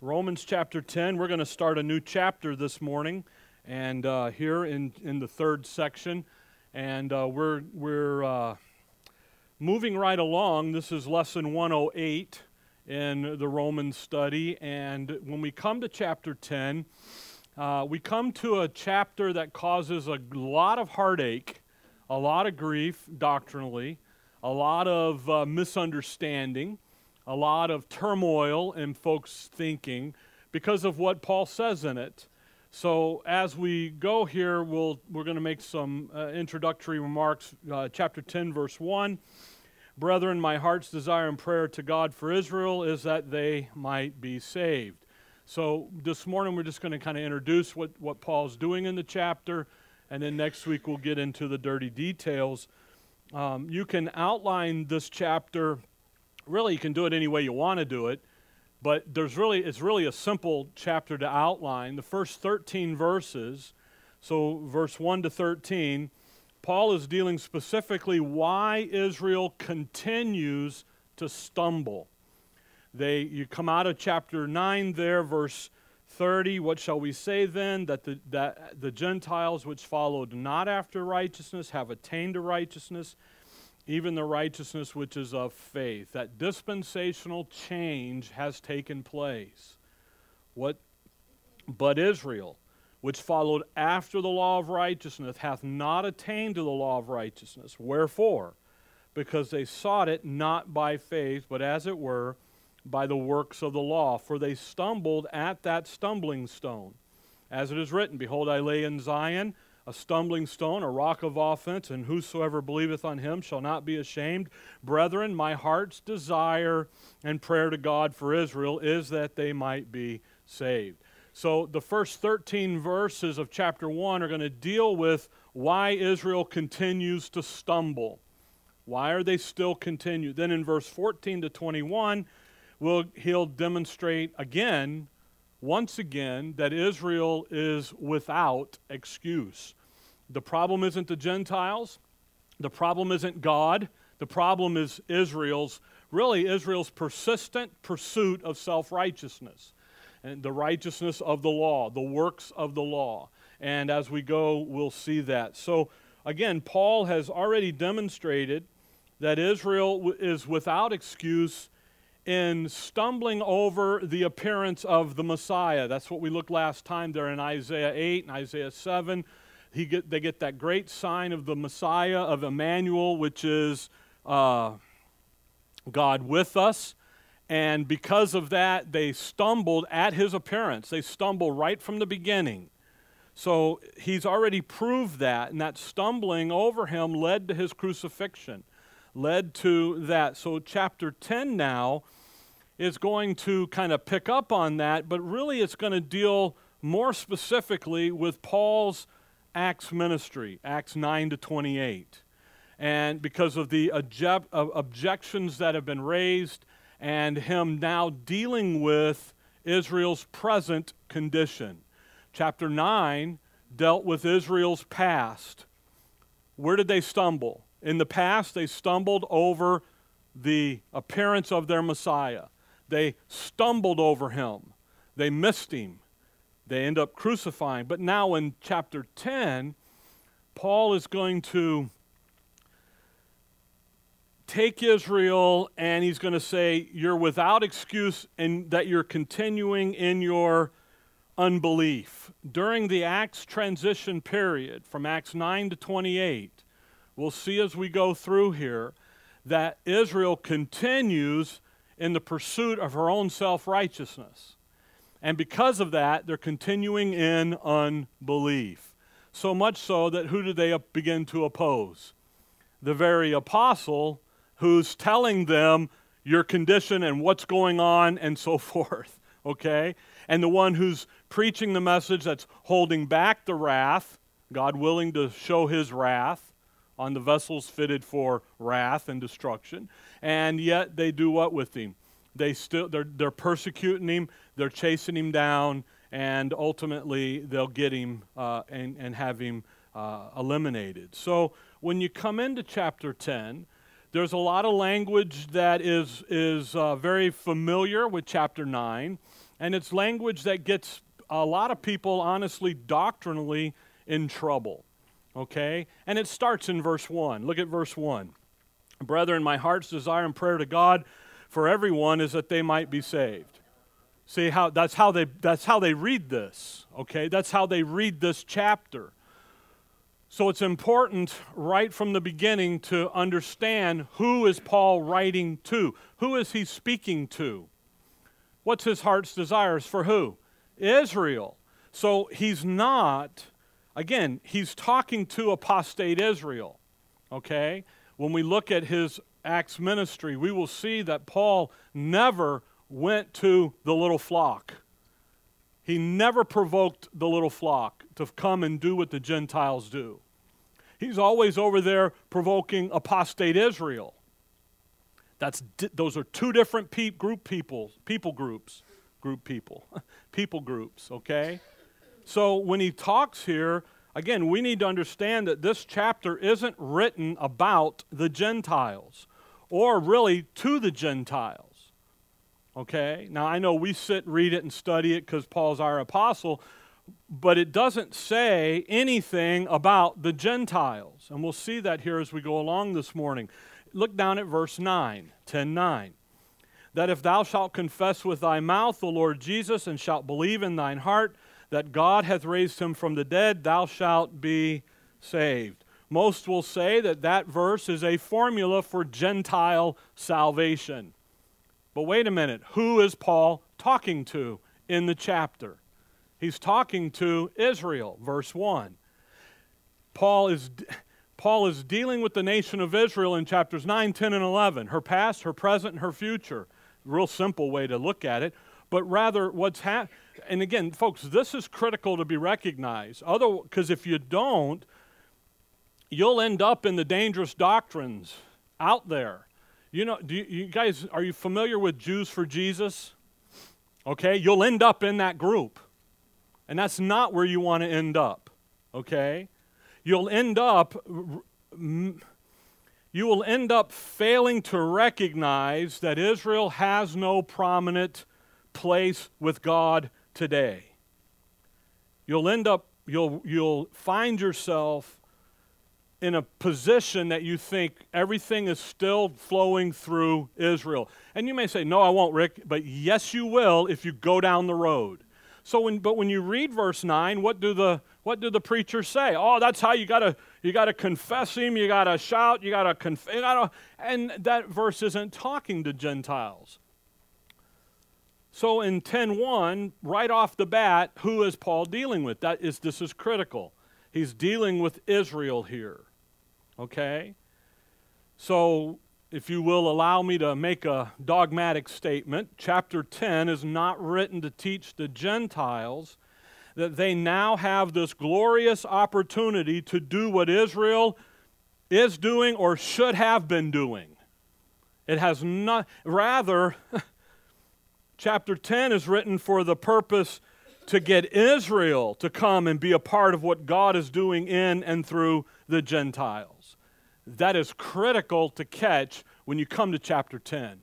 Romans chapter 10. We're going to start a new chapter this morning, and uh, here in, in the third section. And uh, we're, we're uh, moving right along. This is lesson 108 in the Romans study. And when we come to chapter 10, uh, we come to a chapter that causes a lot of heartache, a lot of grief doctrinally, a lot of uh, misunderstanding a lot of turmoil in folks' thinking because of what Paul says in it. So, as we go here, we'll, we're going to make some uh, introductory remarks. Uh, chapter 10, verse 1. Brethren, my heart's desire and prayer to God for Israel is that they might be saved. So, this morning we're just going to kind of introduce what, what Paul's doing in the chapter, and then next week we'll get into the dirty details. Um, you can outline this chapter really you can do it any way you want to do it but there's really it's really a simple chapter to outline. The first 13 verses so verse 1 to 13 paul is dealing specifically why israel continues to stumble. They you come out of chapter 9 there verse 30 what shall we say then? That the, that the gentiles which followed not after righteousness have attained to righteousness even the righteousness which is of faith. That dispensational change has taken place. What but Israel, which followed after the law of righteousness, hath not attained to the law of righteousness. Wherefore? Because they sought it not by faith, but as it were, by the works of the law. For they stumbled at that stumbling stone. As it is written, Behold, I lay in Zion a stumbling stone, a rock of offense, and whosoever believeth on him shall not be ashamed. Brethren, my heart's desire and prayer to God for Israel is that they might be saved. So the first 13 verses of chapter 1 are going to deal with why Israel continues to stumble. Why are they still continue? Then in verse 14 to 21, will he'll demonstrate again once again that Israel is without excuse. The problem isn't the Gentiles. The problem isn't God. The problem is Israel's, really, Israel's persistent pursuit of self righteousness and the righteousness of the law, the works of the law. And as we go, we'll see that. So, again, Paul has already demonstrated that Israel is without excuse in stumbling over the appearance of the Messiah. That's what we looked last time there in Isaiah 8 and Isaiah 7 he get, they get that great sign of the Messiah, of Emmanuel, which is uh, God with us. And because of that, they stumbled at his appearance. They stumble right from the beginning. So he's already proved that, and that stumbling over him led to his crucifixion, led to that. So, chapter 10 now is going to kind of pick up on that, but really it's going to deal more specifically with Paul's Acts ministry, Acts 9 to 28. And because of the object, objections that have been raised, and him now dealing with Israel's present condition. Chapter 9 dealt with Israel's past. Where did they stumble? In the past, they stumbled over the appearance of their Messiah. They stumbled over him. They missed him. They end up crucifying. But now in chapter 10, Paul is going to take Israel and he's going to say, You're without excuse and that you're continuing in your unbelief. During the Acts transition period, from Acts 9 to 28, we'll see as we go through here that Israel continues in the pursuit of her own self righteousness. And because of that, they're continuing in unbelief. So much so that who do they begin to oppose? The very apostle who's telling them your condition and what's going on and so forth. Okay? And the one who's preaching the message that's holding back the wrath, God willing to show his wrath on the vessels fitted for wrath and destruction. And yet they do what with him? They still they're, they're persecuting him, they're chasing him down, and ultimately they'll get him uh, and, and have him uh, eliminated. So when you come into chapter 10, there's a lot of language that is, is uh, very familiar with chapter 9. And it's language that gets a lot of people, honestly, doctrinally in trouble. Okay? And it starts in verse 1. Look at verse 1. Brethren, my heart's desire and prayer to God for everyone is that they might be saved. See how that's how they that's how they read this. Okay? That's how they read this chapter. So it's important right from the beginning to understand who is Paul writing to? Who is he speaking to? What's his heart's desires for who? Israel. So he's not, again, he's talking to apostate Israel. Okay? When we look at his Acts ministry, we will see that Paul never went to the little flock. He never provoked the little flock to come and do what the Gentiles do. He's always over there provoking apostate Israel. That's those are two different pe- group people, people groups, group people, people groups, okay? So when he talks here, again, we need to understand that this chapter isn't written about the Gentiles or really to the Gentiles. Okay? Now I know we sit, read it, and study it because Paul's our apostle, but it doesn't say anything about the Gentiles. And we'll see that here as we go along this morning. Look down at verse 9, 10 9. That if thou shalt confess with thy mouth the Lord Jesus and shalt believe in thine heart that God hath raised him from the dead, thou shalt be saved. Most will say that that verse is a formula for Gentile salvation. But wait a minute, who is Paul talking to in the chapter? He's talking to Israel, verse 1. Paul is, Paul is dealing with the nation of Israel in chapters 9, 10, and 11 her past, her present, and her future. Real simple way to look at it. But rather, what's happening, and again, folks, this is critical to be recognized. Because if you don't, you'll end up in the dangerous doctrines out there. You know, do you, you guys, are you familiar with Jews for Jesus? Okay, you'll end up in that group. And that's not where you want to end up, okay? You'll end up you will end up failing to recognize that Israel has no prominent place with God today. You'll end up you'll you'll find yourself in a position that you think everything is still flowing through Israel. And you may say, "No, I won't, Rick," but yes you will if you go down the road. So when, but when you read verse 9, what do the, what do the preachers say? Oh, that's how you got to you got to confess him, you got to shout, you got to confess. And that verse isn't talking to Gentiles. So in 10:1, right off the bat, who is Paul dealing with? That is this is critical. He's dealing with Israel here. Okay? So if you will allow me to make a dogmatic statement, chapter 10 is not written to teach the Gentiles that they now have this glorious opportunity to do what Israel is doing or should have been doing. It has not, rather, chapter 10 is written for the purpose to get Israel to come and be a part of what God is doing in and through the Gentiles that is critical to catch when you come to chapter 10.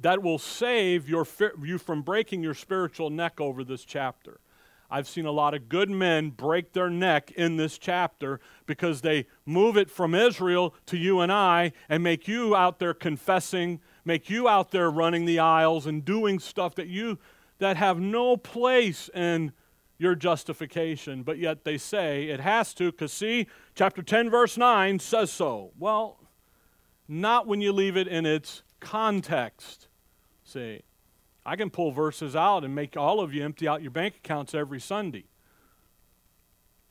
That will save your, you from breaking your spiritual neck over this chapter. I've seen a lot of good men break their neck in this chapter because they move it from Israel to you and I and make you out there confessing, make you out there running the aisles and doing stuff that you that have no place in your justification, but yet they say it has to, because see, chapter 10, verse 9 says so. Well, not when you leave it in its context. See, I can pull verses out and make all of you empty out your bank accounts every Sunday.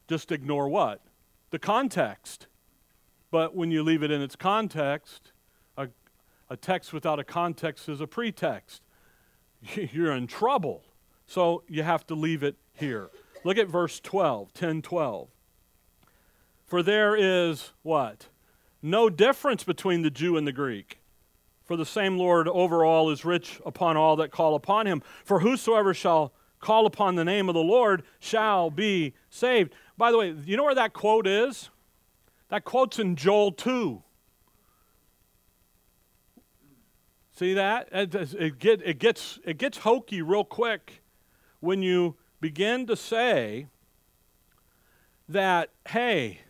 Just ignore what? The context. But when you leave it in its context, a text without a context is a pretext. You're in trouble. So you have to leave it here. Look at verse 12, 10 12. For there is what? No difference between the Jew and the Greek. For the same Lord over all is rich upon all that call upon him. For whosoever shall call upon the name of the Lord shall be saved. By the way, you know where that quote is? That quote's in Joel 2. See that? It, get, it, gets, it gets hokey real quick when you begin to say that, hey,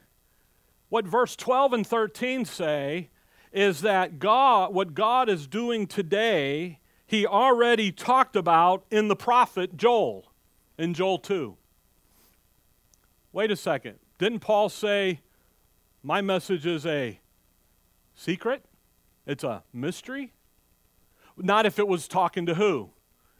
what verse 12 and 13 say is that God, what God is doing today, He already talked about in the prophet Joel, in Joel 2. Wait a second. Didn't Paul say, My message is a secret? It's a mystery? Not if it was talking to who?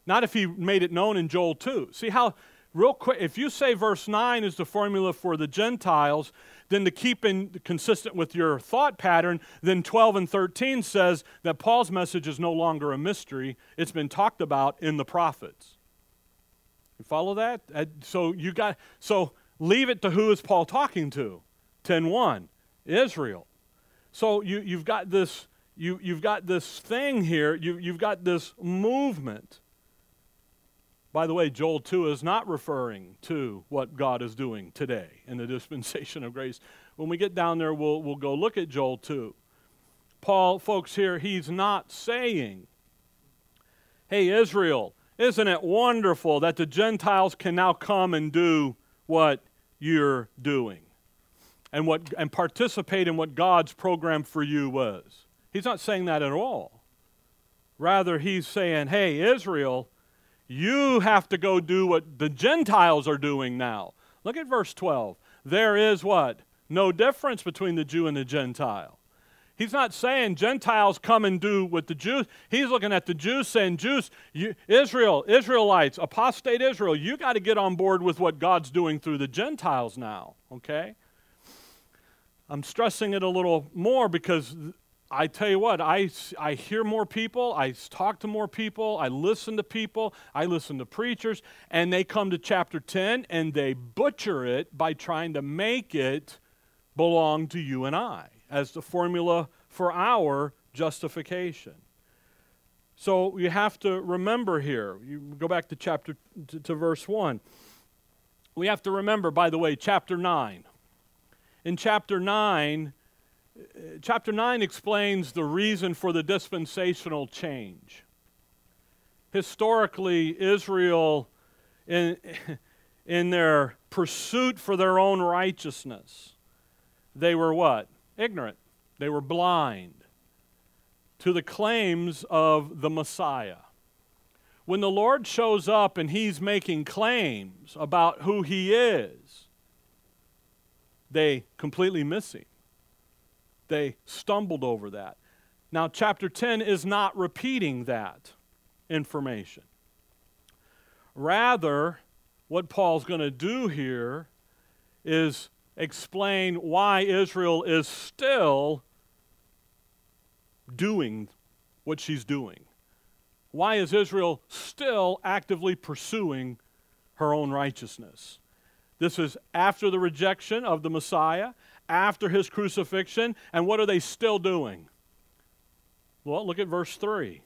Not if he made it known in Joel 2. See how, real quick, if you say verse 9 is the formula for the Gentiles, then to keep in consistent with your thought pattern, then 12 and 13 says that Paul's message is no longer a mystery. It's been talked about in the prophets. You follow that? Uh, so you got so leave it to who is Paul talking to? 10:1, Israel. So you, you've got this you, you've got this thing here, you, you've got this movement by the way, Joel 2 is not referring to what God is doing today in the dispensation of grace. When we get down there, we'll, we'll go look at Joel 2. Paul, folks, here, he's not saying, hey, Israel, isn't it wonderful that the Gentiles can now come and do what you're doing and, what, and participate in what God's program for you was? He's not saying that at all. Rather, he's saying, hey, Israel, you have to go do what the Gentiles are doing now. Look at verse 12. There is what? No difference between the Jew and the Gentile. He's not saying Gentiles come and do what the Jews. He's looking at the Jews saying, Jews, you, Israel, Israelites, apostate Israel, you got to get on board with what God's doing through the Gentiles now, okay? I'm stressing it a little more because I tell you what, I, I hear more people, I talk to more people, I listen to people, I listen to preachers, and they come to chapter 10 and they butcher it by trying to make it belong to you and I as the formula for our justification. So you have to remember here, you go back to chapter to, to verse 1. We have to remember, by the way, chapter 9. In chapter 9, chapter 9 explains the reason for the dispensational change. Historically, Israel, in, in their pursuit for their own righteousness, they were what? Ignorant. They were blind to the claims of the Messiah. When the Lord shows up and he's making claims about who he is, they completely miss him they stumbled over that. Now, chapter 10 is not repeating that information. Rather, what Paul's going to do here is explain why Israel is still doing what she's doing. Why is Israel still actively pursuing her own righteousness? This is after the rejection of the Messiah, after his crucifixion, and what are they still doing? Well, look at verse 3.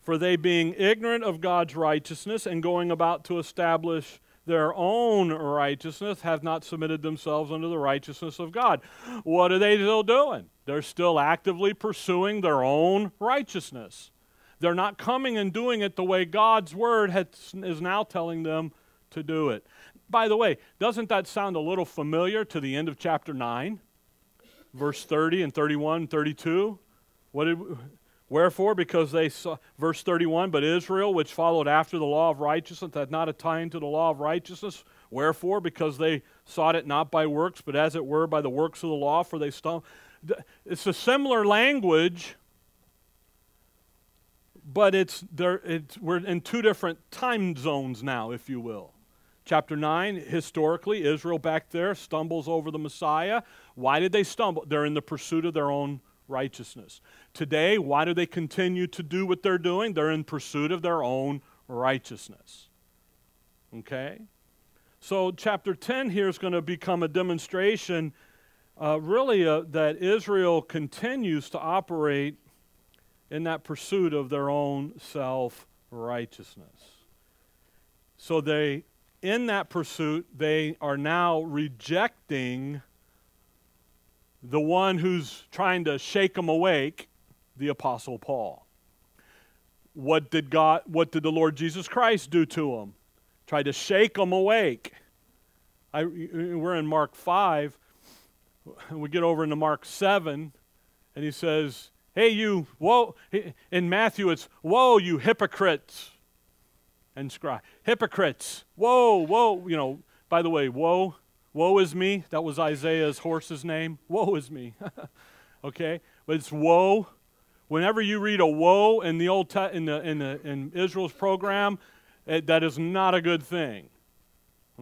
For they, being ignorant of God's righteousness and going about to establish their own righteousness, have not submitted themselves unto the righteousness of God. What are they still doing? They're still actively pursuing their own righteousness. They're not coming and doing it the way God's word has, is now telling them to do it. By the way, doesn't that sound a little familiar to the end of chapter 9? Verse 30 and 31 32? What did Wherefore, because they saw, verse 31, but Israel, which followed after the law of righteousness, had not attained to the law of righteousness. Wherefore, because they sought it not by works, but as it were by the works of the law, for they stumbled. It's a similar language, but it's, there, it's, we're in two different time zones now, if you will. Chapter 9, historically, Israel back there stumbles over the Messiah. Why did they stumble? They're in the pursuit of their own righteousness. Today, why do they continue to do what they're doing? They're in pursuit of their own righteousness. Okay? So, chapter 10 here is going to become a demonstration, uh, really, uh, that Israel continues to operate in that pursuit of their own self righteousness. So, they in that pursuit, they are now rejecting the one who's trying to shake them awake, the Apostle Paul. What did God, what did the Lord Jesus Christ do to them? Try to shake them awake. I, we're in Mark 5. We get over into Mark 7, and he says, Hey, you, whoa. In Matthew, it's, Whoa, you hypocrites and scribe. Hypocrites. Whoa, whoa. You know, by the way, woe, woe is me. That was Isaiah's horse's name. Woe is me. okay? But it's woe. Whenever you read a woe in the old te- in the in the in Israel's program, it, that is not a good thing.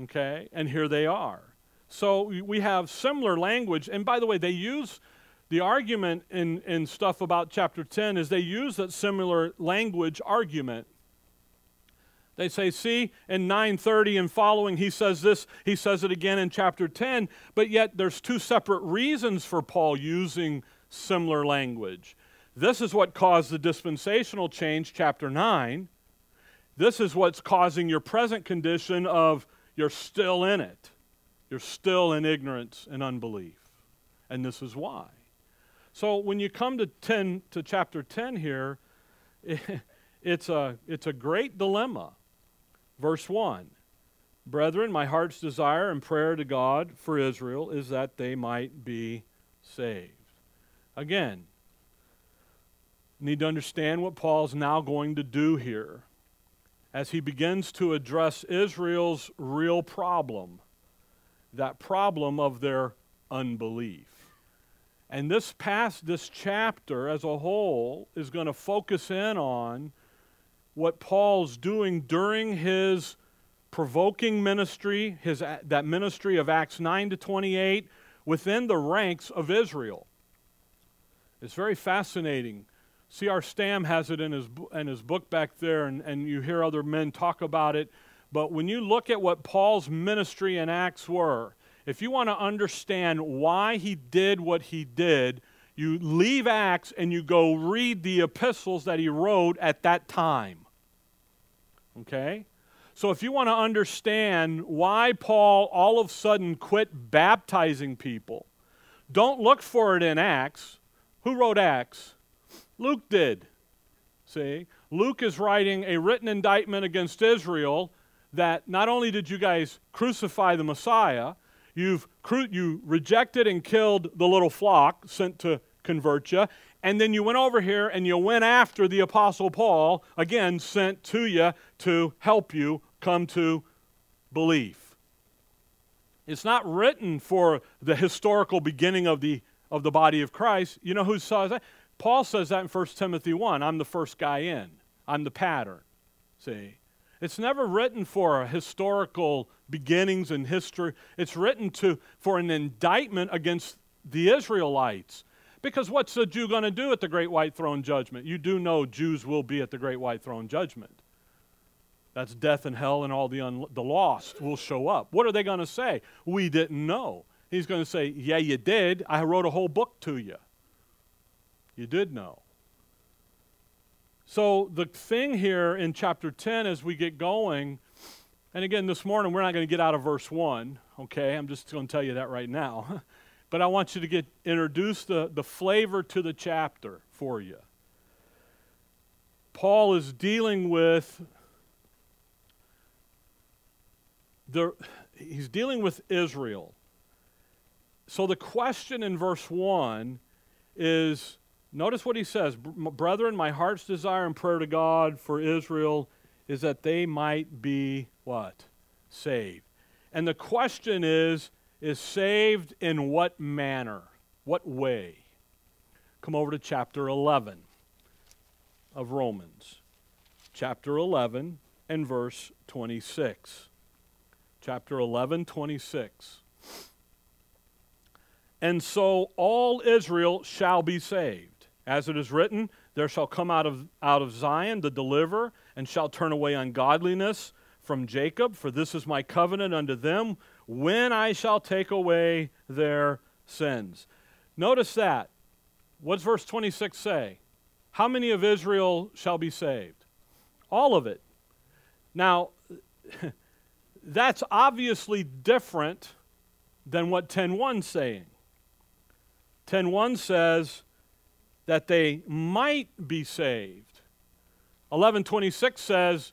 Okay? And here they are. So we have similar language. And by the way, they use the argument in, in stuff about chapter 10 is they use that similar language argument. They say, see, in 930 and following, he says this, he says it again in chapter 10, but yet there's two separate reasons for Paul using similar language. This is what caused the dispensational change, chapter 9. This is what's causing your present condition of you're still in it. You're still in ignorance and unbelief. And this is why. So when you come to 10 to chapter 10 here, it's a it's a great dilemma. Verse 1. Brethren, my heart's desire and prayer to God for Israel is that they might be saved. Again, need to understand what Paul's now going to do here as he begins to address Israel's real problem that problem of their unbelief. And this past this chapter as a whole is going to focus in on what Paul's doing during his provoking ministry, his that ministry of Acts 9 to 28 within the ranks of Israel. It's very fascinating. C.R. Stam has it in his, in his book back there, and, and you hear other men talk about it. But when you look at what Paul's ministry and Acts were, if you want to understand why he did what he did, you leave Acts and you go read the epistles that he wrote at that time. Okay? So if you want to understand why Paul all of a sudden quit baptizing people, don't look for it in Acts. Who wrote Acts? Luke did. See? Luke is writing a written indictment against Israel that not only did you guys crucify the Messiah, you've you rejected and killed the little flock sent to convert you, and then you went over here and you went after the apostle Paul, again sent to you to help you come to belief. It's not written for the historical beginning of the of the body of Christ. You know who says that? Paul says that in 1 Timothy 1. I'm the first guy in. I'm the pattern. See? It's never written for historical beginnings in history. It's written to for an indictment against the Israelites. Because what's a Jew going to do at the great white throne judgment? You do know Jews will be at the great white throne judgment. That's death and hell, and all the, un- the lost will show up. What are they going to say? We didn't know. He's going to say, Yeah, you did. I wrote a whole book to you. You did know. So, the thing here in chapter 10 as we get going, and again, this morning we're not going to get out of verse 1, okay? I'm just going to tell you that right now. but I want you to get introduce the, the flavor to the chapter for you. Paul is dealing with the he's dealing with Israel. So the question in verse 1 is Notice what he says Brethren, my heart's desire and prayer to God for Israel is that they might be what? Saved. And the question is is saved in what manner? What way? Come over to chapter 11 of Romans. Chapter 11 and verse 26. Chapter 11, 26. And so all Israel shall be saved. As it is written, there shall come out of, out of Zion the deliverer, and shall turn away ungodliness from Jacob, for this is my covenant unto them, when I shall take away their sins. Notice that. What's verse 26 say? How many of Israel shall be saved? All of it. Now, that's obviously different than what 10.1 saying. 10.1 says, that they might be saved. 1126 says,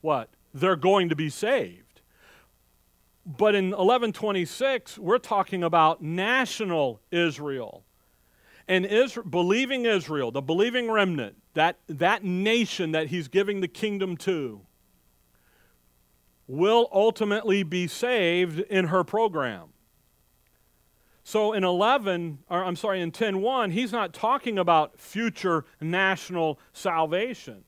what? They're going to be saved. but in 1126, we're talking about national Israel. And Israel, believing Israel, the believing remnant, that, that nation that he's giving the kingdom to, will ultimately be saved in her program. So in 11, or I'm sorry, in 10:1, he's not talking about future national salvation.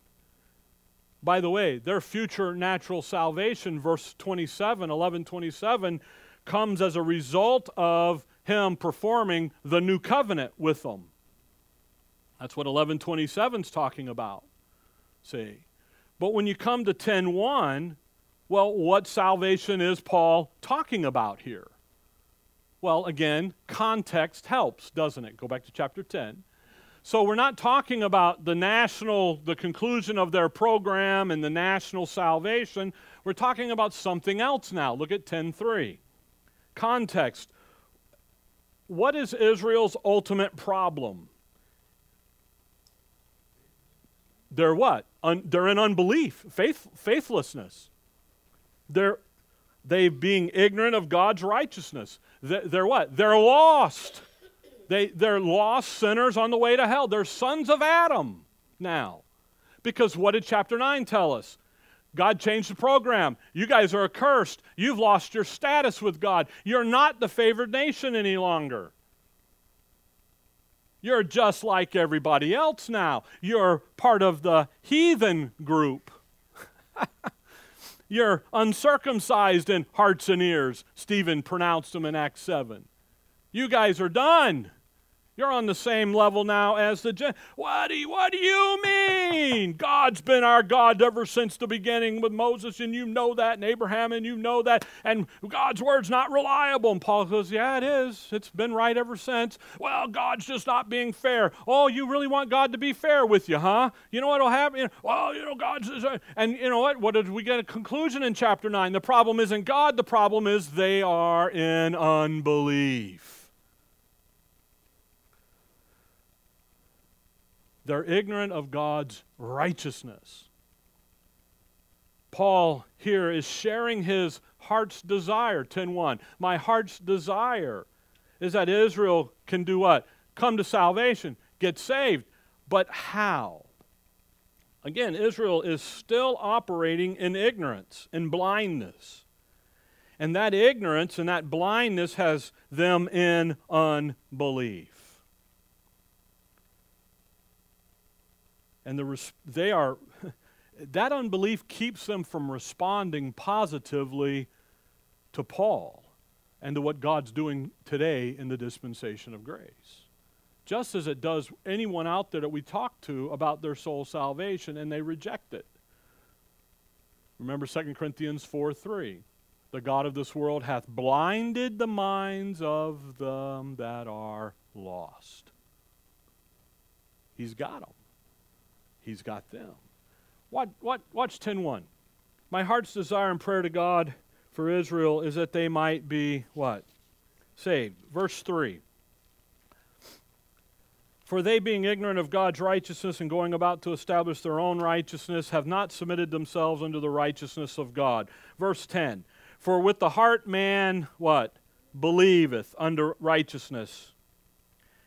By the way, their future natural salvation, verse 27, 11 27, comes as a result of him performing the new covenant with them. That's what 1127 is talking about. See? But when you come to 10:1, well, what salvation is Paul talking about here? Well, again, context helps, doesn't it? Go back to chapter 10. So we're not talking about the national, the conclusion of their program and the national salvation. We're talking about something else now. Look at 10.3. Context. What is Israel's ultimate problem? They're what? Un- they're in unbelief, faith, faithlessness. They're they being ignorant of God's righteousness. They're what? They're lost. They, they're lost sinners on the way to hell. They're sons of Adam now. Because what did chapter 9 tell us? God changed the program. You guys are accursed. You've lost your status with God. You're not the favored nation any longer. You're just like everybody else now. You're part of the heathen group. You're uncircumcised in hearts and ears, Stephen pronounced them in Acts 7. You guys are done. You're on the same level now as the Gen- what do you, what do you mean? God's been our God ever since the beginning with Moses, and you know that, and Abraham, and you know that, and God's word's not reliable. And Paul goes, Yeah, it is. It's been right ever since. Well, God's just not being fair. Oh, you really want God to be fair with you, huh? You know what'll happen? Well, you know, God's uh, and you know what? What did we get a conclusion in chapter nine? The problem isn't God, the problem is they are in unbelief. They're ignorant of God's righteousness. Paul here is sharing his heart's desire, 10:1. My heart's desire is that Israel can do what? Come to salvation, get saved. But how? Again, Israel is still operating in ignorance, in blindness. And that ignorance and that blindness has them in unbelief. And the, they are that unbelief keeps them from responding positively to Paul and to what God's doing today in the dispensation of grace. Just as it does anyone out there that we talk to about their soul salvation and they reject it. Remember 2 Corinthians 4 3. The God of this world hath blinded the minds of them that are lost. He's got them he's got them. What, what, watch 10.1. My heart's desire and prayer to God for Israel is that they might be what? Saved. Verse 3. For they, being ignorant of God's righteousness and going about to establish their own righteousness, have not submitted themselves unto the righteousness of God. Verse 10. For with the heart man, what? Believeth unto righteousness,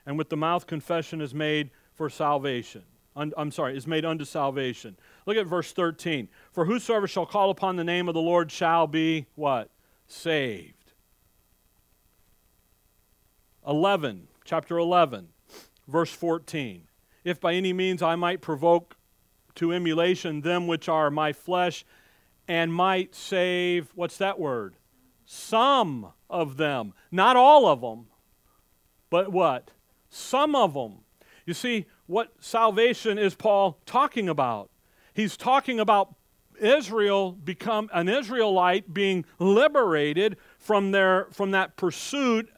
and with the mouth confession is made for salvation. I'm sorry, is made unto salvation. Look at verse 13. For whosoever shall call upon the name of the Lord shall be what? Saved. 11, chapter 11, verse 14. If by any means I might provoke to emulation them which are my flesh, and might save, what's that word? Some of them. Not all of them, but what? Some of them. You see, what salvation is Paul talking about? He's talking about Israel become an Israelite being liberated from their from that pursuit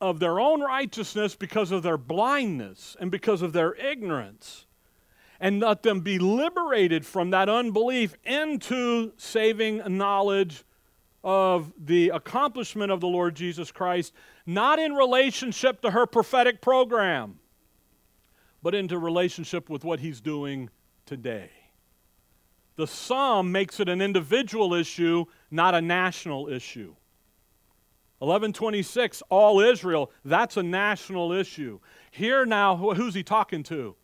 of their own righteousness because of their blindness and because of their ignorance and let them be liberated from that unbelief into saving knowledge of the accomplishment of the Lord Jesus Christ, not in relationship to her prophetic program, but into relationship with what he's doing today. The some makes it an individual issue, not a national issue. 1126, all Israel, that's a national issue. Here now, who's he talking to?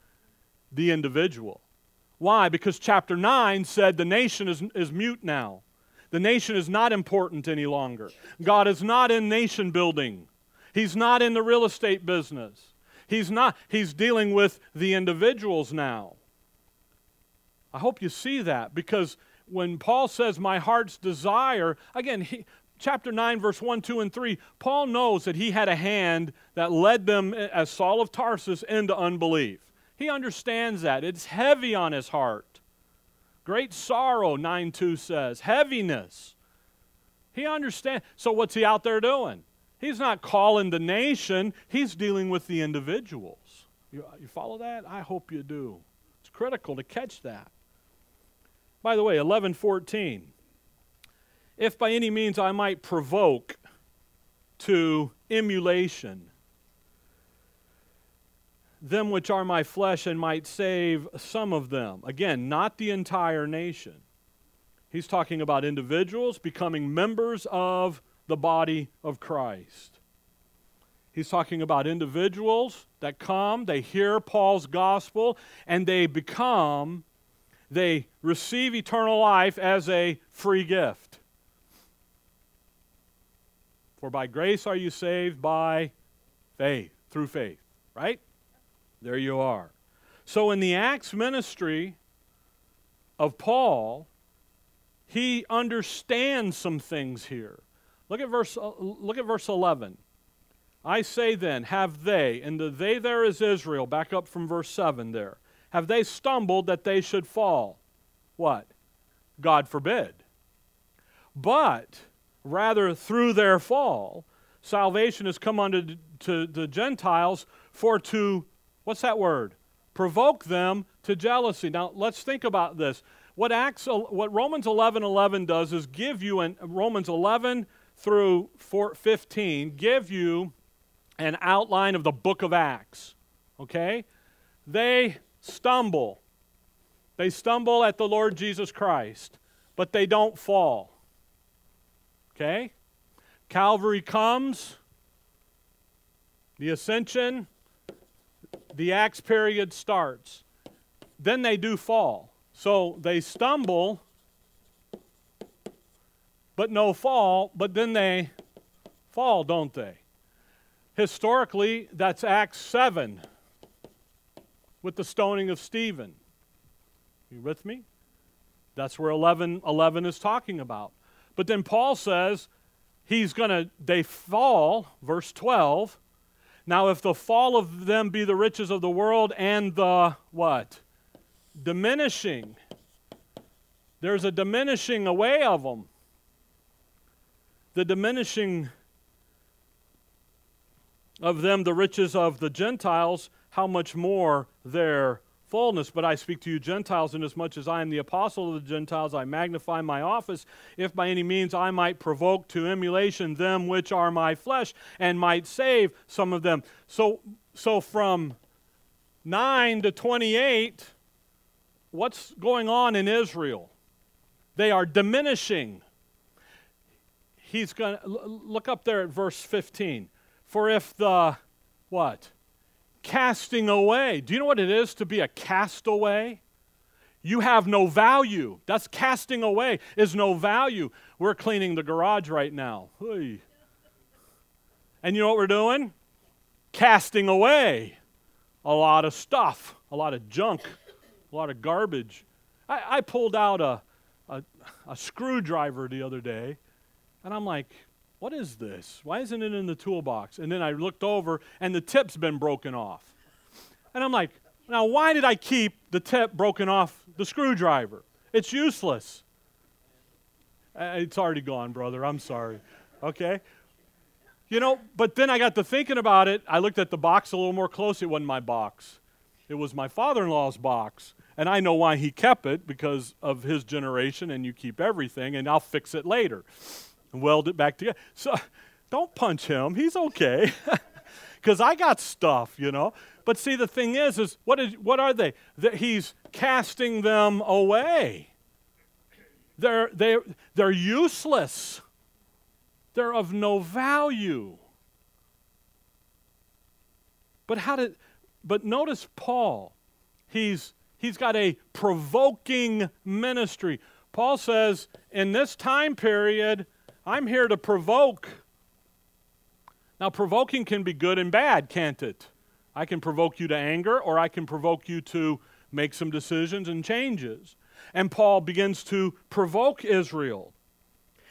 The individual. Why? Because chapter 9 said the nation is, is mute now. The nation is not important any longer. God is not in nation building. He's not in the real estate business. He's not he's dealing with the individuals now. I hope you see that because when Paul says my heart's desire, again, he, chapter 9 verse 1, 2 and 3, Paul knows that he had a hand that led them as Saul of Tarsus into unbelief. He understands that. It's heavy on his heart. Great sorrow, 9 2 says. Heaviness. He understands. So, what's he out there doing? He's not calling the nation, he's dealing with the individuals. You, you follow that? I hope you do. It's critical to catch that. By the way, 1114. If by any means I might provoke to emulation them which are my flesh and might save some of them. Again, not the entire nation. He's talking about individuals becoming members of the body of Christ. He's talking about individuals that come, they hear Paul's gospel, and they become, they receive eternal life as a free gift. For by grace are you saved by faith, through faith, right? There you are. So in the Acts ministry of Paul, he understands some things here. Look at verse uh, look at verse 11. I say then, have they, and the they there is Israel, back up from verse 7 there. Have they stumbled that they should fall? What? God forbid. But rather through their fall, salvation has come unto to the Gentiles for to What's that word? Provoke them to jealousy. Now, let's think about this. What, Acts, what Romans 11 11 does is give you, an, Romans 11 through 15, give you an outline of the book of Acts. Okay? They stumble. They stumble at the Lord Jesus Christ, but they don't fall. Okay? Calvary comes, the ascension, the Acts period starts. Then they do fall. So they stumble, but no fall, but then they fall, don't they? Historically, that's Acts 7 with the stoning of Stephen. You with me? That's where 11, 11 is talking about. But then Paul says he's going to, they fall, verse 12, now, if the fall of them be the riches of the world and the what? Diminishing. There's a diminishing away of them. The diminishing of them, the riches of the Gentiles, how much more their fullness. But I speak to you Gentiles, inasmuch as I am the apostle of the Gentiles, I magnify my office, if by any means I might provoke to emulation them which are my flesh, and might save some of them. So, so from 9 to 28, what's going on in Israel? They are diminishing. He's going to look up there at verse 15. For if the what? Casting away. Do you know what it is to be a castaway? You have no value. That's casting away, is no value. We're cleaning the garage right now. And you know what we're doing? Casting away a lot of stuff, a lot of junk, a lot of garbage. I, I pulled out a, a, a screwdriver the other day, and I'm like, what is this? Why isn't it in the toolbox? And then I looked over, and the tip's been broken off. And I'm like, now, why did I keep the tip broken off the screwdriver? It's useless. It's already gone, brother. I'm sorry. Okay? You know, but then I got to thinking about it. I looked at the box a little more closely. It wasn't my box, it was my father in law's box. And I know why he kept it because of his generation, and you keep everything, and I'll fix it later and weld it back together. So don't punch him. He's okay. Because I got stuff, you know. But see, the thing is, is what, is, what are they? That he's casting them away. They're, they're, they're useless. They're of no value. But how did but notice Paul. He's he's got a provoking ministry. Paul says, in this time period, I'm here to provoke. Now, provoking can be good and bad, can't it? I can provoke you to anger, or I can provoke you to make some decisions and changes. And Paul begins to provoke Israel.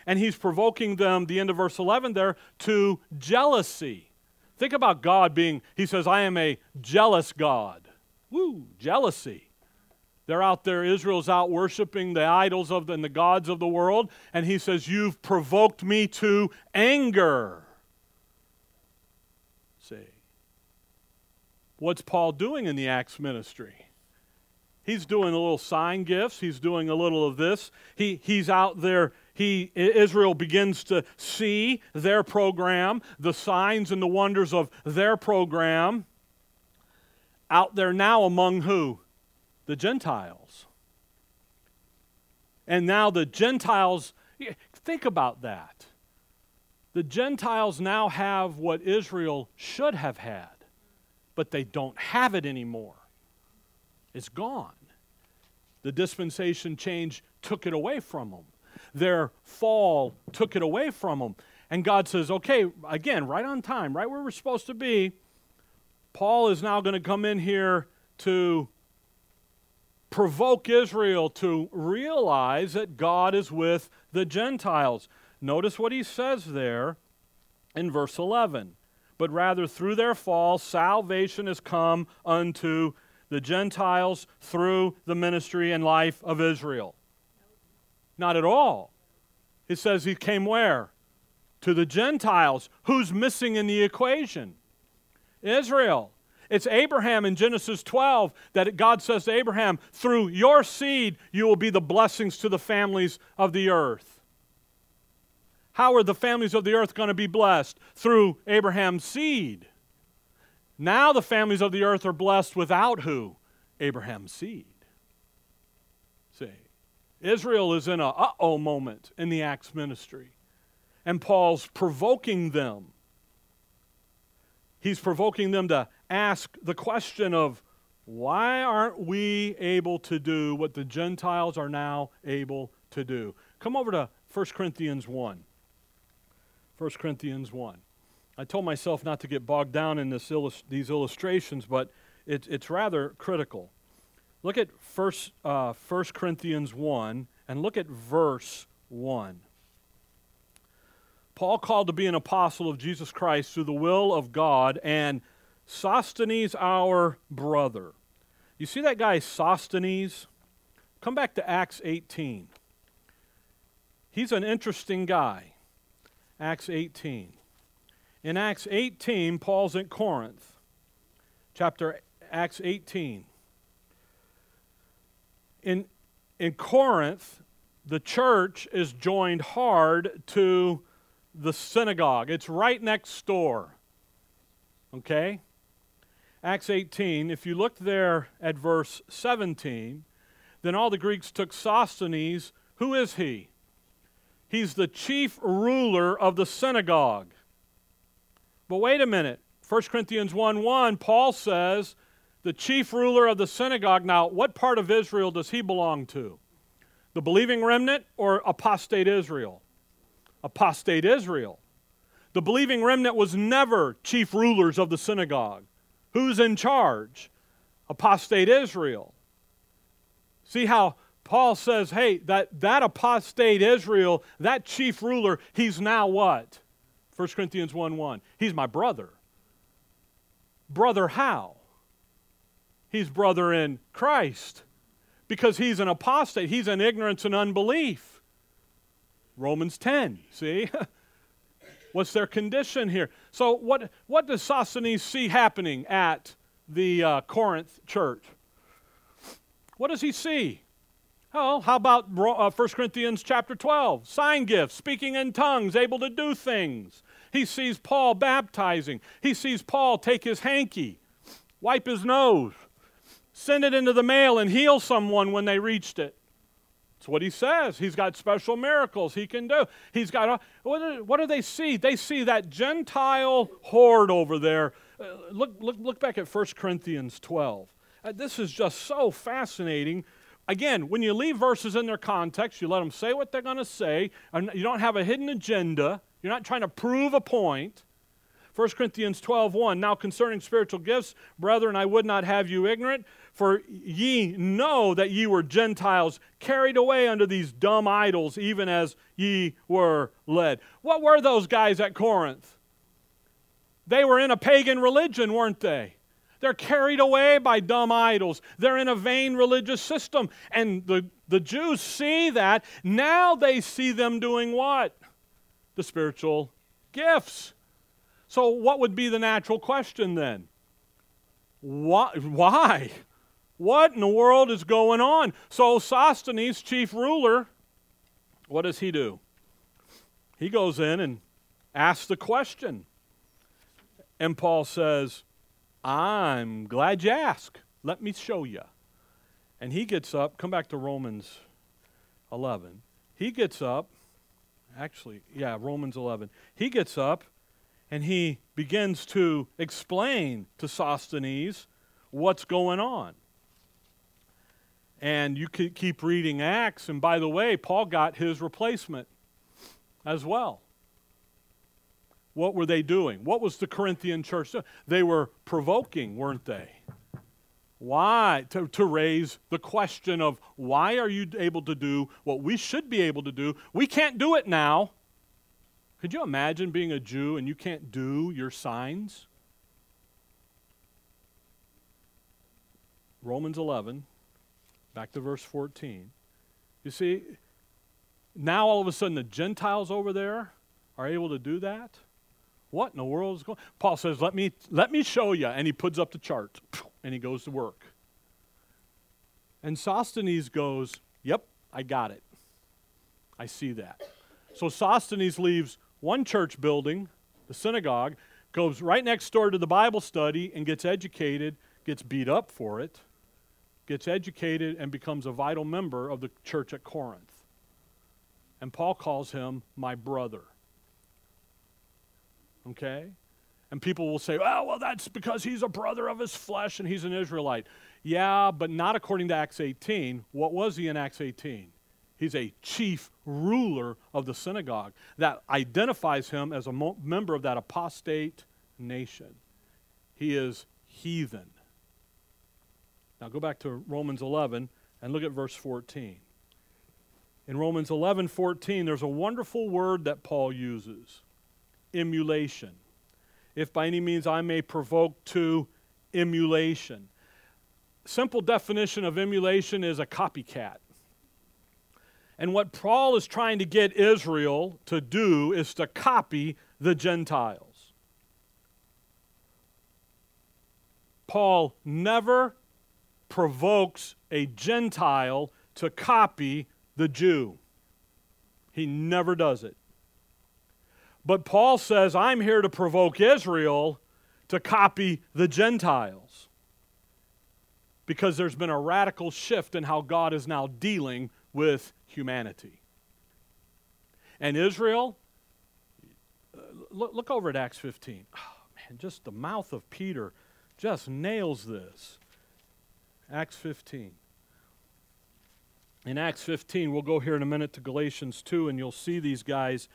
And he's provoking them, the end of verse 11 there, to jealousy. Think about God being, he says, I am a jealous God. Woo, jealousy. They're out there, Israel's out worshiping the idols of the, and the gods of the world, and he says, You've provoked me to anger. See. What's Paul doing in the Acts ministry? He's doing a little sign gifts, he's doing a little of this. He, he's out there he, Israel begins to see their program, the signs and the wonders of their program, out there now among who? The Gentiles. And now the Gentiles, think about that. The Gentiles now have what Israel should have had, but they don't have it anymore. It's gone. The dispensation change took it away from them their fall took it away from them. And God says, okay, again, right on time, right where we're supposed to be. Paul is now going to come in here to provoke Israel to realize that God is with the Gentiles. Notice what he says there in verse 11. But rather, through their fall, salvation has come unto the Gentiles through the ministry and life of Israel. Not at all. It says he came where? To the Gentiles. Who's missing in the equation? Israel. It's Abraham in Genesis 12 that God says to Abraham, through your seed you will be the blessings to the families of the earth. How are the families of the earth going to be blessed? Through Abraham's seed. Now the families of the earth are blessed without who? Abraham's seed. See. Israel is in a uh oh moment in the Acts ministry. And Paul's provoking them. He's provoking them to ask the question of why aren't we able to do what the Gentiles are now able to do? Come over to 1 Corinthians 1. 1 Corinthians 1. I told myself not to get bogged down in illust- these illustrations, but it, it's rather critical. Look at first, uh, 1 Corinthians 1 and look at verse 1. Paul called to be an apostle of Jesus Christ through the will of God, and Sosthenes, our brother. You see that guy, Sosthenes? Come back to Acts 18. He's an interesting guy. Acts 18. In Acts 18, Paul's at Corinth. Chapter Acts 18 in, in Corinth, the church is joined hard to the synagogue. It's right next door. Okay? Acts 18, if you look there at verse 17, then all the Greeks took Sosthenes. Who is he? He's the chief ruler of the synagogue. But wait a minute. 1 Corinthians 1 1, Paul says the chief ruler of the synagogue. Now, what part of Israel does he belong to? The believing remnant or apostate Israel? Apostate Israel. The believing remnant was never chief rulers of the synagogue. Who's in charge? Apostate Israel. See how Paul says, hey, that, that apostate Israel, that chief ruler, he's now what? 1 Corinthians 1 1. He's my brother. Brother, how? he's brother in Christ because he's an apostate. He's in ignorance and unbelief. Romans 10, see? What's their condition here? So, what, what does Sosthenes see happening at the uh, Corinth church? What does he see? Oh, how about uh, 1 Corinthians chapter 12? Sign gifts, speaking in tongues, able to do things. He sees Paul baptizing. He sees Paul take his hanky, wipe his nose, send it into the mail and heal someone when they reached it. That's what he says. He's got special miracles he can do. He's got, a, what, do, what do they see? They see that Gentile horde over there. Uh, look, look, look back at 1 Corinthians 12. Uh, this is just so fascinating. Again, when you leave verses in their context, you let them say what they're going to say, and you don't have a hidden agenda. You're not trying to prove a point. 1 Corinthians 12, 1. Now concerning spiritual gifts, brethren, I would not have you ignorant, for ye know that ye were Gentiles, carried away unto these dumb idols, even as ye were led. What were those guys at Corinth? They were in a pagan religion, weren't they? They're carried away by dumb idols. They're in a vain religious system. And the, the Jews see that. Now they see them doing what? The spiritual gifts. So, what would be the natural question then? Why? Why? What in the world is going on? So, Sosthenes, chief ruler, what does he do? He goes in and asks the question. And Paul says, I'm glad you asked. Let me show you. And he gets up, come back to Romans 11. He gets up, actually, yeah, Romans 11. He gets up and he begins to explain to Sosthenes what's going on. And you could keep reading Acts, and by the way, Paul got his replacement as well. What were they doing? What was the Corinthian church doing? They were provoking, weren't they? Why? To, to raise the question of why are you able to do what we should be able to do? We can't do it now. Could you imagine being a Jew and you can't do your signs? Romans 11, back to verse 14. You see, now all of a sudden the Gentiles over there are able to do that? What in the world is going Paul says, let me, let me show you. And he puts up the chart and he goes to work. And Sosthenes goes, Yep, I got it. I see that. So Sosthenes leaves one church building, the synagogue, goes right next door to the Bible study and gets educated, gets beat up for it, gets educated, and becomes a vital member of the church at Corinth. And Paul calls him my brother. Okay? And people will say, oh, well, that's because he's a brother of his flesh and he's an Israelite. Yeah, but not according to Acts 18. What was he in Acts 18? He's a chief ruler of the synagogue. That identifies him as a member of that apostate nation. He is heathen. Now go back to Romans 11 and look at verse 14. In Romans 11 14, there's a wonderful word that Paul uses emulation. If by any means I may provoke to emulation. Simple definition of emulation is a copycat. And what Paul is trying to get Israel to do is to copy the Gentiles. Paul never provokes a Gentile to copy the Jew. He never does it. But Paul says, I'm here to provoke Israel to copy the Gentiles. Because there's been a radical shift in how God is now dealing with humanity. And Israel, uh, look, look over at Acts 15. Oh, man, just the mouth of Peter just nails this. Acts 15. In Acts 15, we'll go here in a minute to Galatians 2, and you'll see these guys.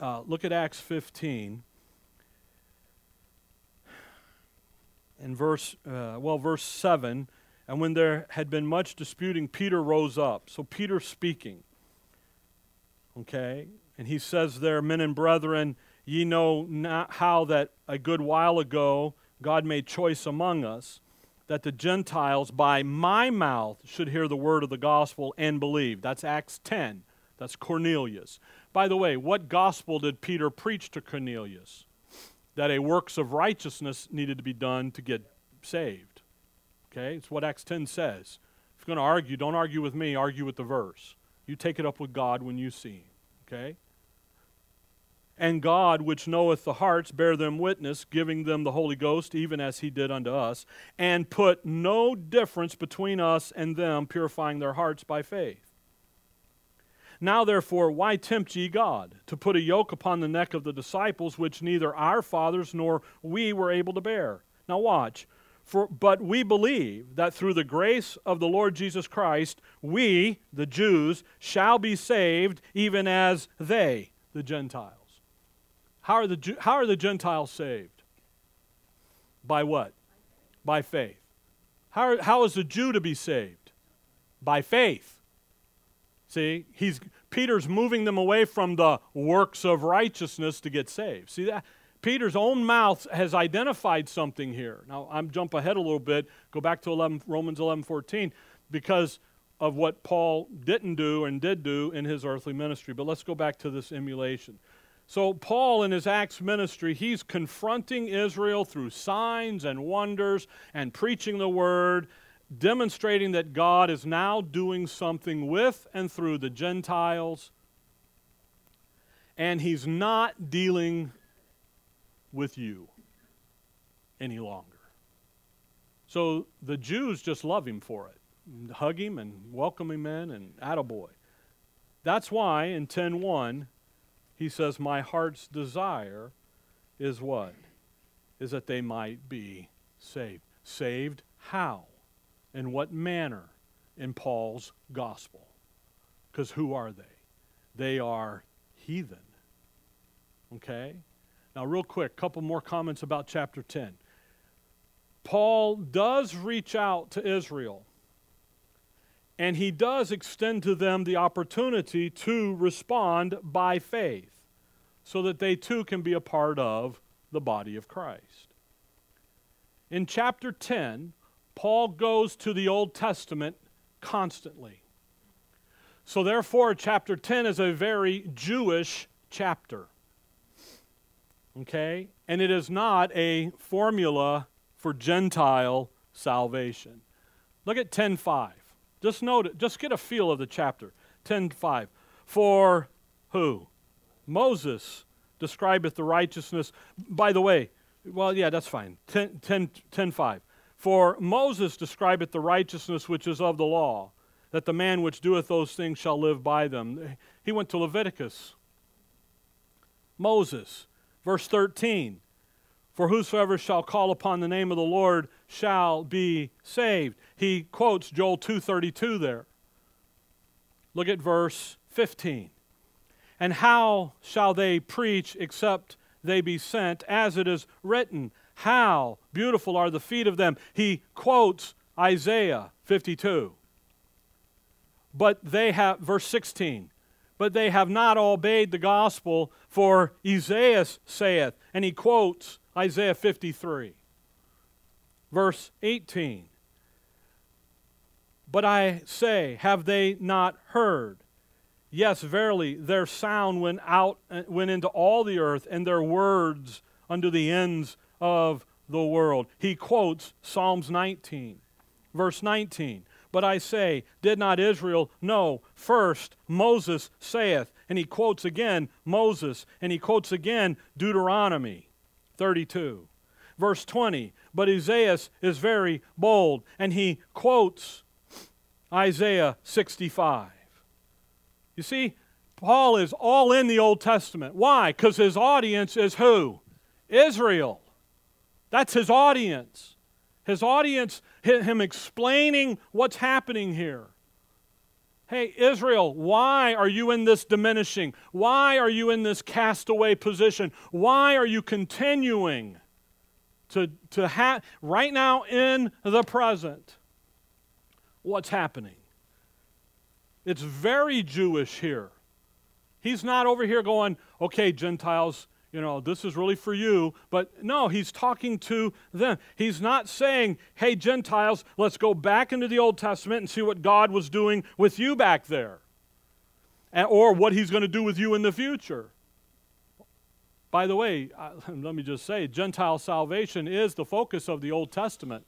Uh, look at Acts 15. In verse, uh, well, verse 7 and when there had been much disputing, Peter rose up. So Peter's speaking. Okay? And he says there, Men and brethren, ye know not how that a good while ago God made choice among us, that the Gentiles by my mouth should hear the word of the gospel and believe. That's Acts 10. That's Cornelius. By the way, what gospel did Peter preach to Cornelius? That a works of righteousness needed to be done to get saved. Okay? It's what Acts 10 says. If you're going to argue, don't argue with me, argue with the verse. You take it up with God when you see. Okay? And God, which knoweth the hearts, bear them witness, giving them the Holy Ghost, even as he did unto us, and put no difference between us and them, purifying their hearts by faith. Now, therefore, why tempt ye God to put a yoke upon the neck of the disciples, which neither our fathers nor we were able to bear? Now, watch. For, but we believe that through the grace of the Lord Jesus Christ, we, the Jews, shall be saved, even as they, the Gentiles. How are the, how are the Gentiles saved? By what? By faith. How, how is the Jew to be saved? By faith. See, he's Peter's moving them away from the works of righteousness to get saved. See that? Peter's own mouth has identified something here. Now, I'm jump ahead a little bit, go back to 11, Romans 11 14, because of what Paul didn't do and did do in his earthly ministry. But let's go back to this emulation. So, Paul, in his Acts ministry, he's confronting Israel through signs and wonders and preaching the word demonstrating that God is now doing something with and through the Gentiles, and He's not dealing with you any longer. So the Jews just love Him for it, hug Him and welcome Him in, and attaboy. That's why in 10.1, he says, My heart's desire is what? Is that they might be saved. Saved how? In what manner? In Paul's gospel. Because who are they? They are heathen. Okay? Now, real quick, couple more comments about chapter 10. Paul does reach out to Israel, and he does extend to them the opportunity to respond by faith so that they too can be a part of the body of Christ. In chapter 10, Paul goes to the Old Testament constantly. So, therefore, chapter 10 is a very Jewish chapter. Okay? And it is not a formula for Gentile salvation. Look at 10.5. Just note it, just get a feel of the chapter. 10.5. For who? Moses describeth the righteousness. By the way, well, yeah, that's fine. 10, 10, 10 5. For Moses describeth the righteousness which is of the law, that the man which doeth those things shall live by them. He went to Leviticus. Moses, verse 13. For whosoever shall call upon the name of the Lord shall be saved. He quotes Joel 2:32 there. Look at verse 15. And how shall they preach except they be sent, as it is written? How beautiful are the feet of them. He quotes Isaiah 52. But they have, verse 16, but they have not obeyed the gospel, for Isaiah saith, and he quotes Isaiah 53. Verse 18, but I say, have they not heard? Yes, verily, their sound went out, uh, went into all the earth, and their words unto the ends of the world. He quotes Psalms 19, verse 19. But I say, did not Israel know? First, Moses saith, and he quotes again Moses, and he quotes again Deuteronomy 32. Verse 20, but Isaiah is very bold, and he quotes Isaiah 65. You see, Paul is all in the Old Testament. Why? Because his audience is who? Israel. That's his audience. His audience, him explaining what's happening here. Hey, Israel, why are you in this diminishing? Why are you in this castaway position? Why are you continuing to, to have, right now in the present, what's happening? It's very Jewish here. He's not over here going, okay, Gentiles, you know, this is really for you. But no, he's talking to them. He's not saying, hey, Gentiles, let's go back into the Old Testament and see what God was doing with you back there, or what he's going to do with you in the future. By the way, let me just say, Gentile salvation is the focus of the Old Testament.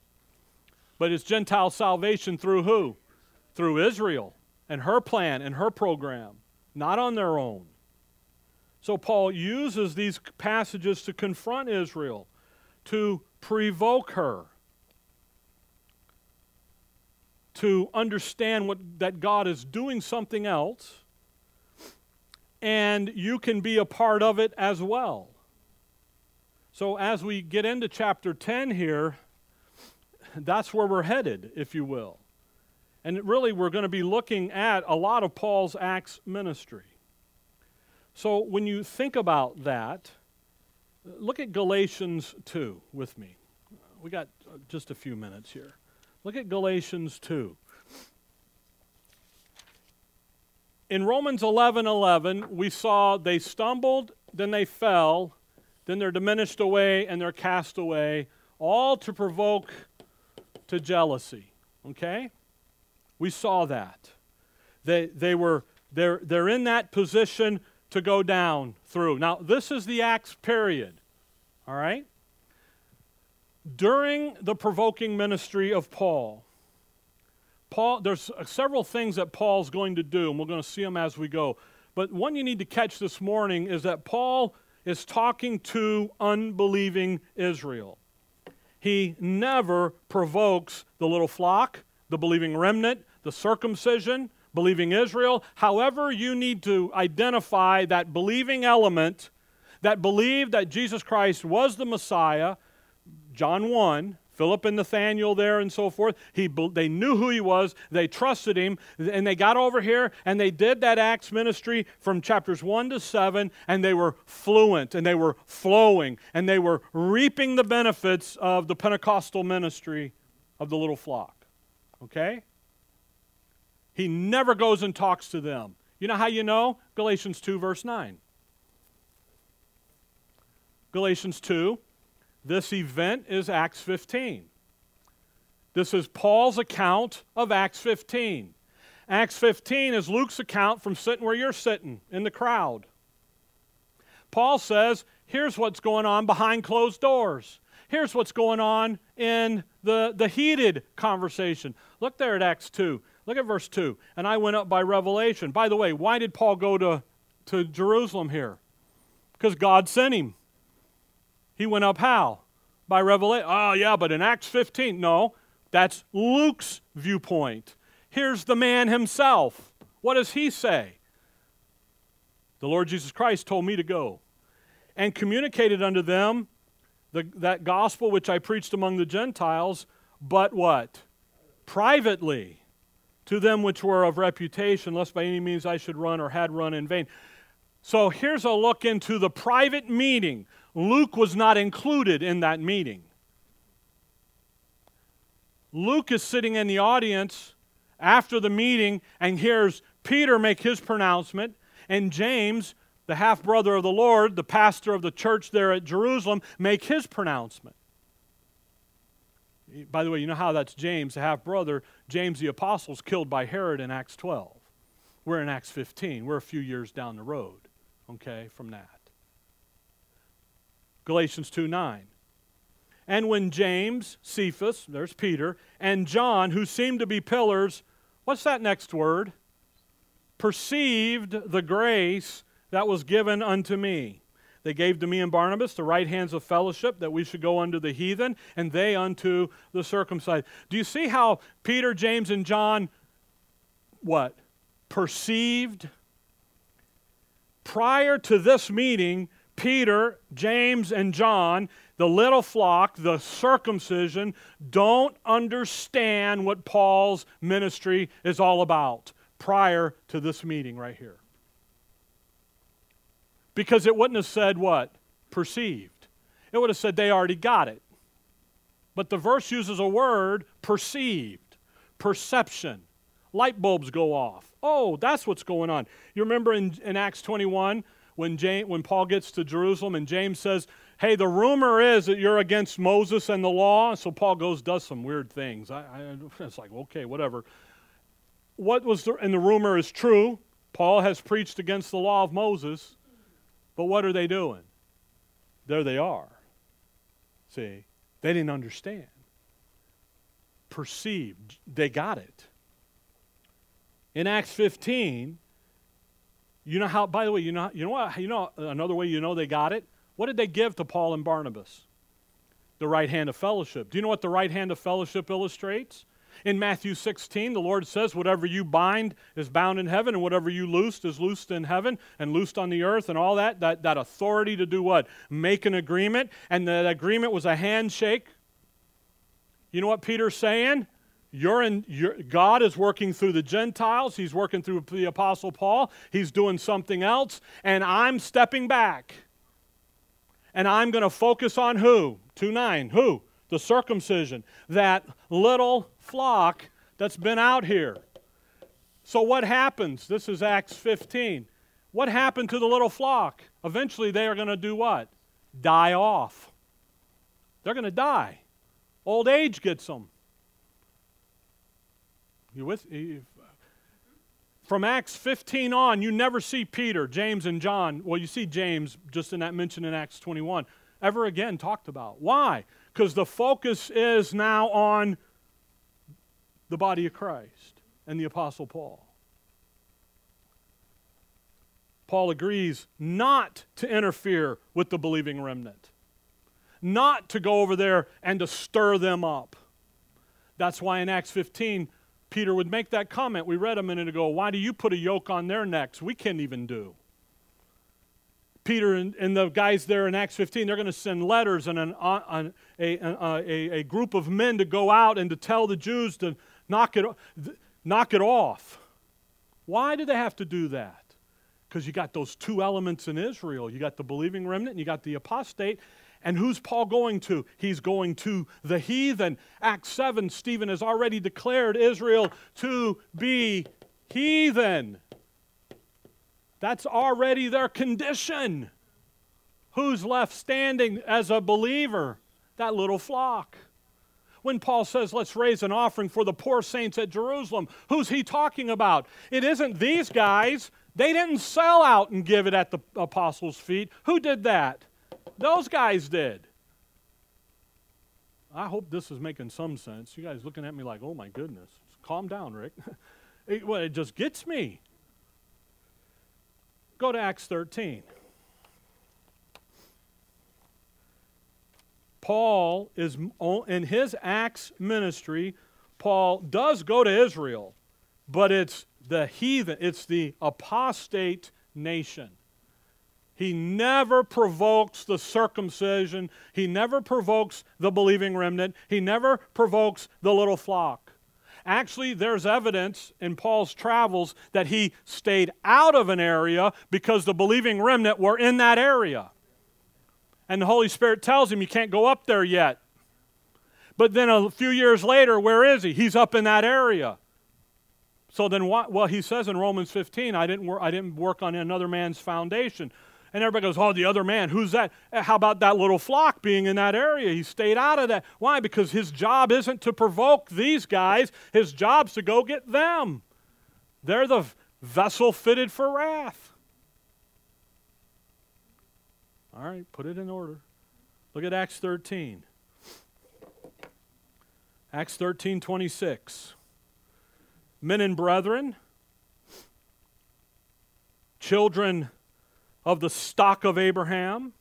But it's Gentile salvation through who? Through Israel and her plan and her program, not on their own. So Paul uses these passages to confront Israel, to provoke her, to understand what, that God is doing something else, and you can be a part of it as well. So, as we get into chapter 10 here, that's where we're headed, if you will. And really, we're going to be looking at a lot of Paul's Acts ministry. So, when you think about that, look at Galatians 2 with me. We got uh, just a few minutes here. Look at Galatians 2. In Romans 11 11, we saw they stumbled, then they fell, then they're diminished away, and they're cast away, all to provoke to jealousy. Okay? We saw that. They, they were, they're, they're in that position to go down through. Now, this is the Acts period. All right? During the provoking ministry of Paul, Paul, there's uh, several things that Paul's going to do, and we're going to see them as we go. But one you need to catch this morning is that Paul is talking to unbelieving Israel. He never provokes the little flock, the believing remnant, the circumcision, believing Israel. However, you need to identify that believing element that believed that Jesus Christ was the Messiah. John 1, Philip and Nathaniel there and so forth. He, they knew who he was. They trusted him. And they got over here and they did that Acts ministry from chapters 1 to 7. And they were fluent and they were flowing and they were reaping the benefits of the Pentecostal ministry of the little flock. Okay? He never goes and talks to them. You know how you know? Galatians 2, verse 9. Galatians 2 this event is Acts 15. This is Paul's account of Acts 15. Acts 15 is Luke's account from sitting where you're sitting in the crowd. Paul says, here's what's going on behind closed doors. Here's what's going on in the, the heated conversation. Look there at Acts 2. Look at verse 2. And I went up by revelation. By the way, why did Paul go to, to Jerusalem here? Because God sent him. He went up how? By revelation. Oh, yeah, but in Acts 15, no, that's Luke's viewpoint. Here's the man himself. What does he say? The Lord Jesus Christ told me to go and communicated unto them the, that gospel which I preached among the Gentiles, but what? Privately to them which were of reputation, lest by any means I should run or had run in vain. So here's a look into the private meeting Luke was not included in that meeting. Luke is sitting in the audience after the meeting and hears Peter make his pronouncement, and James, the half brother of the Lord, the pastor of the church there at Jerusalem, make his pronouncement. By the way, you know how that's James, the half brother. James the apostle is killed by Herod in Acts 12. We're in Acts 15. We're a few years down the road, okay, from that. Galatians 2 9. And when James, Cephas, there's Peter, and John, who seemed to be pillars, what's that next word? Perceived the grace that was given unto me. They gave to me and Barnabas the right hands of fellowship that we should go unto the heathen, and they unto the circumcised. Do you see how Peter, James, and John, what? Perceived? Prior to this meeting, Peter, James, and John, the little flock, the circumcision, don't understand what Paul's ministry is all about prior to this meeting right here. Because it wouldn't have said what? Perceived. It would have said they already got it. But the verse uses a word, perceived, perception. Light bulbs go off. Oh, that's what's going on. You remember in, in Acts 21 when, James, when Paul gets to Jerusalem and James says, Hey, the rumor is that you're against Moses and the law. So Paul goes, does some weird things. I, I, it's like, okay, whatever. What was the, and the rumor is true. Paul has preached against the law of Moses. But what are they doing? There they are. See, they didn't understand. Perceived, they got it. In Acts 15, you know how, by the way, you know, you know what, you know another way you know they got it? What did they give to Paul and Barnabas? The right hand of fellowship. Do you know what the right hand of fellowship illustrates? In Matthew 16, the Lord says, Whatever you bind is bound in heaven, and whatever you loosed is loosed in heaven and loosed on the earth, and all that. That, that authority to do what? Make an agreement. And that agreement was a handshake. You know what Peter's saying? You're in, you're, God is working through the Gentiles. He's working through the Apostle Paul. He's doing something else. And I'm stepping back. And I'm going to focus on who? 2 9. Who? The circumcision. That little flock that's been out here. So, what happens? This is Acts 15. What happened to the little flock? Eventually, they are going to do what? Die off. They're going to die. Old age gets them. You with? From Acts 15 on, you never see Peter, James, and John. Well, you see James just in that mention in Acts 21 ever again talked about. Why? Because the focus is now on the body of Christ and the Apostle Paul. Paul agrees not to interfere with the believing remnant, not to go over there and to stir them up. That's why in Acts 15, Peter would make that comment we read a minute ago. Why do you put a yoke on their necks? We can't even do. Peter and, and the guys there in Acts 15, they're going to send letters and an, uh, a, a, a, group of men to go out and to tell the Jews to knock it, knock it off. Why do they have to do that? Because you got those two elements in Israel. You got the believing remnant and you got the apostate. And who's Paul going to? He's going to the heathen. Acts 7, Stephen has already declared Israel to be heathen. That's already their condition. Who's left standing as a believer? That little flock. When Paul says, let's raise an offering for the poor saints at Jerusalem, who's he talking about? It isn't these guys. They didn't sell out and give it at the apostles' feet. Who did that? Those guys did. I hope this is making some sense. You guys looking at me like, oh my goodness. Calm down, Rick. it, well, it just gets me. Go to Acts 13. Paul is in his Acts ministry, Paul does go to Israel, but it's the heathen, it's the apostate nation. He never provokes the circumcision. He never provokes the believing remnant. He never provokes the little flock. Actually, there's evidence in Paul's travels that he stayed out of an area because the believing remnant were in that area. And the Holy Spirit tells him, You can't go up there yet. But then a few years later, where is he? He's up in that area. So then, what? Well, he says in Romans 15, I didn't, wor- I didn't work on another man's foundation. And everybody goes, Oh, the other man, who's that? Eh, how about that little flock being in that area? He stayed out of that. Why? Because his job isn't to provoke these guys, his job's to go get them. They're the vessel fitted for wrath. All right, put it in order. Look at Acts 13. Acts 13 26. Men and brethren, children of the stock of Abraham,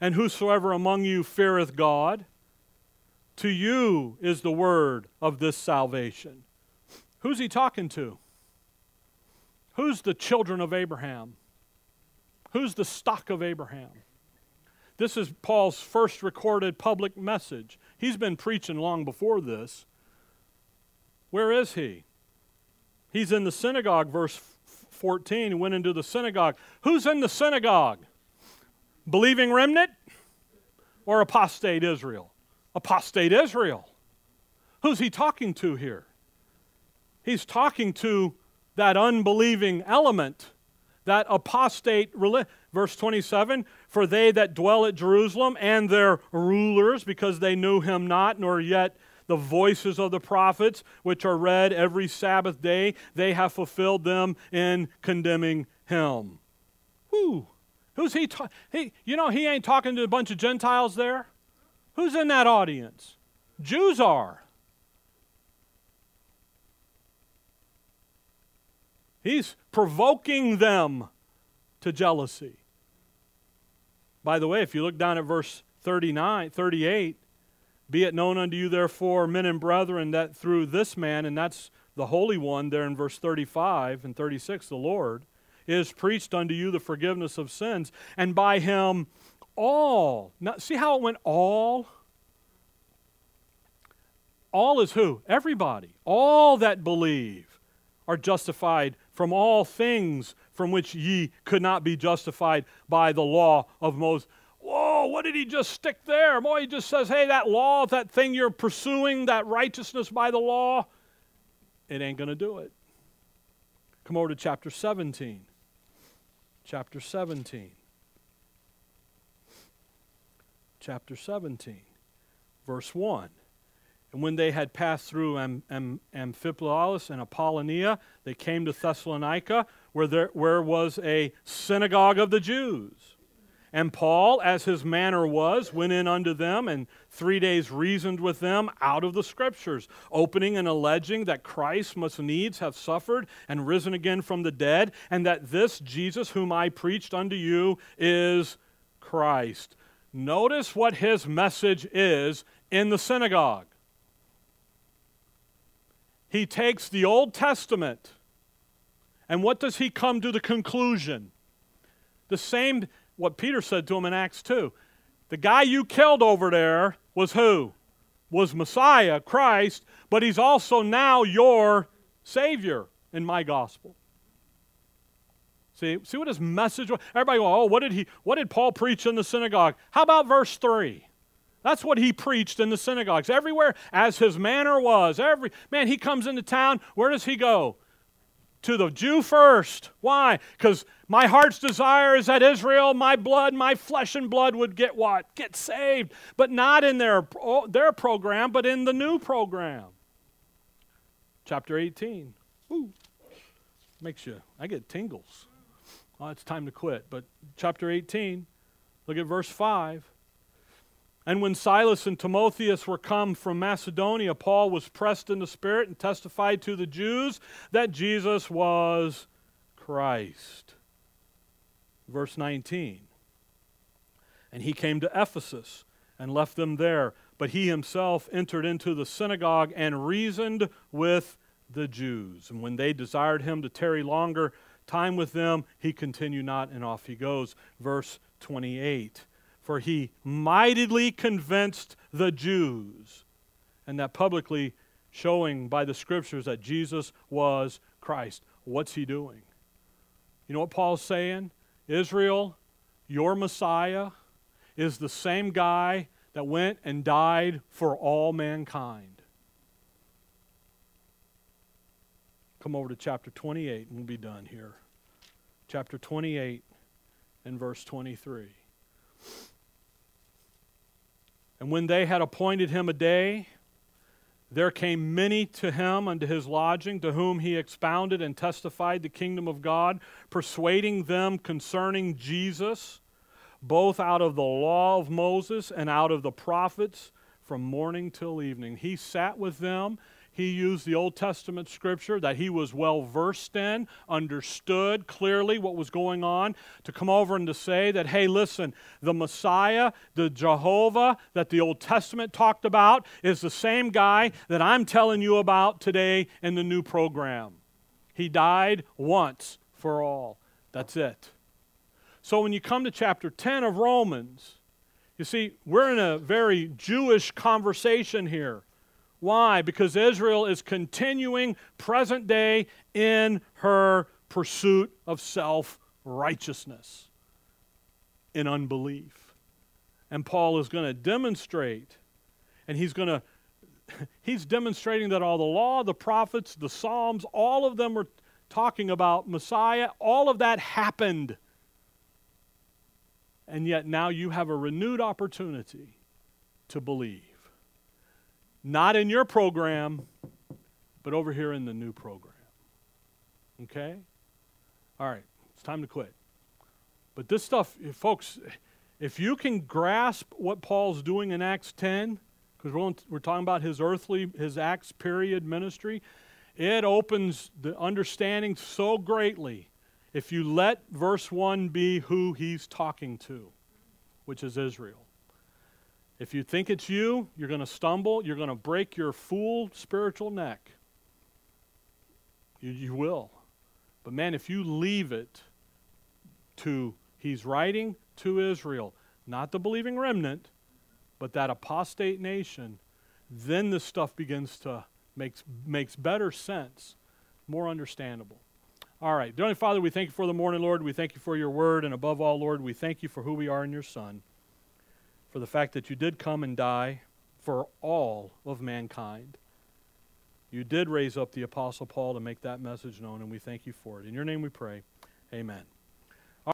and whosoever among you feareth God, to you is the word of this salvation. Who's he talking to? Who's the children of Abraham? Who's the stock of Abraham? This is Paul's first recorded public message. He's been preaching long before this. Where is he? He's in the synagogue, verse 14, He went into the synagogue. Who's in the synagogue? Believing remnant or apostate Israel? Apostate Israel. Who's he talking to here? He's talking to that unbelieving element, that apostate religion. Verse 27 For they that dwell at Jerusalem and their rulers, because they knew him not, nor yet the voices of the prophets, which are read every Sabbath day, they have fulfilled them in condemning him. Who? Who's he, ta- he? You know, he ain't talking to a bunch of Gentiles there. Who's in that audience? Jews are. He's provoking them to jealousy. By the way, if you look down at verse 39, 38, Be it known unto you, therefore, men and brethren, that through this man, and that's the Holy One there in verse 35 and 36, the Lord, is preached unto you the forgiveness of sins, and by him all. Now, see how it went all? All is who? Everybody. All that believe are justified from all things from which ye could not be justified by the law of Moses. Whoa, what did he just stick there? Boy, he just says, hey, that law, that thing you're pursuing, that righteousness by the law, it ain't going to do it. Come over to chapter 17. Chapter 17. Chapter 17, verse 1. And when they had passed through Am- Am- Amphipolis and Apollonia, they came to Thessalonica, where there where was a synagogue of the Jews. And Paul, as his manner was, went in unto them and three days reasoned with them out of the Scriptures, opening and alleging that Christ must needs have suffered and risen again from the dead, and that this Jesus whom I preached unto you is Christ. Notice what his message is in the synagogue. He takes the Old Testament, and what does he come to the conclusion? The same what Peter said to him in Acts 2. The guy you killed over there was who? Was Messiah, Christ, but he's also now your Savior in my gospel. See, see what his message was? Everybody go, oh, what did he what did Paul preach in the synagogue? How about verse 3? That's what he preached in the synagogues. Everywhere as his manner was. Every man, he comes into town, where does he go? To the Jew first. Why? Because my heart's desire is that Israel, my blood, my flesh and blood would get what? Get saved. But not in their, their program, but in the new program. Chapter 18. Ooh. Makes you, I get tingles. Oh, it's time to quit. But chapter 18, look at verse 5. And when Silas and Timotheus were come from Macedonia, Paul was pressed in the Spirit and testified to the Jews that Jesus was Christ verse 19. And he came to Ephesus and left them there. But he himself entered into the synagogue and reasoned with the Jews. And when they desired him to tarry longer time with them, he continued not, and off he goes. Verse 28. For he mightily convinced the Jews, and that publicly showing by the scriptures that Jesus was Christ. What's he doing? You know what Paul's saying? Israel, your Messiah is the same guy that went and died for all mankind. Come over to chapter 28 and we'll be done here. Chapter 28 and verse 23. And when they had appointed him a day, there came many to him unto his lodging, to whom he expounded and testified the kingdom of God, persuading them concerning Jesus, both out of the law of Moses and out of the prophets, from morning till evening. He sat with them he used the Old Testament scripture that he was well versed in, understood clearly what was going on, to come over and to say that, hey, listen, the Messiah, the Jehovah that the Old Testament talked about, is the same guy that I'm telling you about today in the new program. He died once for all. That's it. So when you come to chapter 10 of Romans, you see, we're in a very Jewish conversation here. Why? Because Israel is continuing present day in her pursuit of self righteousness in unbelief. And Paul is going to demonstrate, and he's going to, he's demonstrating that all the law, the prophets, the Psalms, all of them were talking about Messiah. All of that happened. And yet now you have a renewed opportunity to believe. Not in your program, but over here in the new program. Okay? All right, it's time to quit. But this stuff, folks, if you can grasp what Paul's doing in Acts 10, because we're, we're talking about his earthly, his Acts period ministry, it opens the understanding so greatly if you let verse 1 be who he's talking to, which is Israel. If you think it's you, you're going to stumble. You're going to break your fool spiritual neck. You, you will. But man, if you leave it to, he's writing to Israel, not the believing remnant, but that apostate nation, then this stuff begins to makes makes better sense, more understandable. All right. Dear Father, we thank you for the morning, Lord. We thank you for your word. And above all, Lord, we thank you for who we are in your Son, for the fact that you did come and die for all of mankind. You did raise up the Apostle Paul to make that message known, and we thank you for it. In your name we pray. Amen.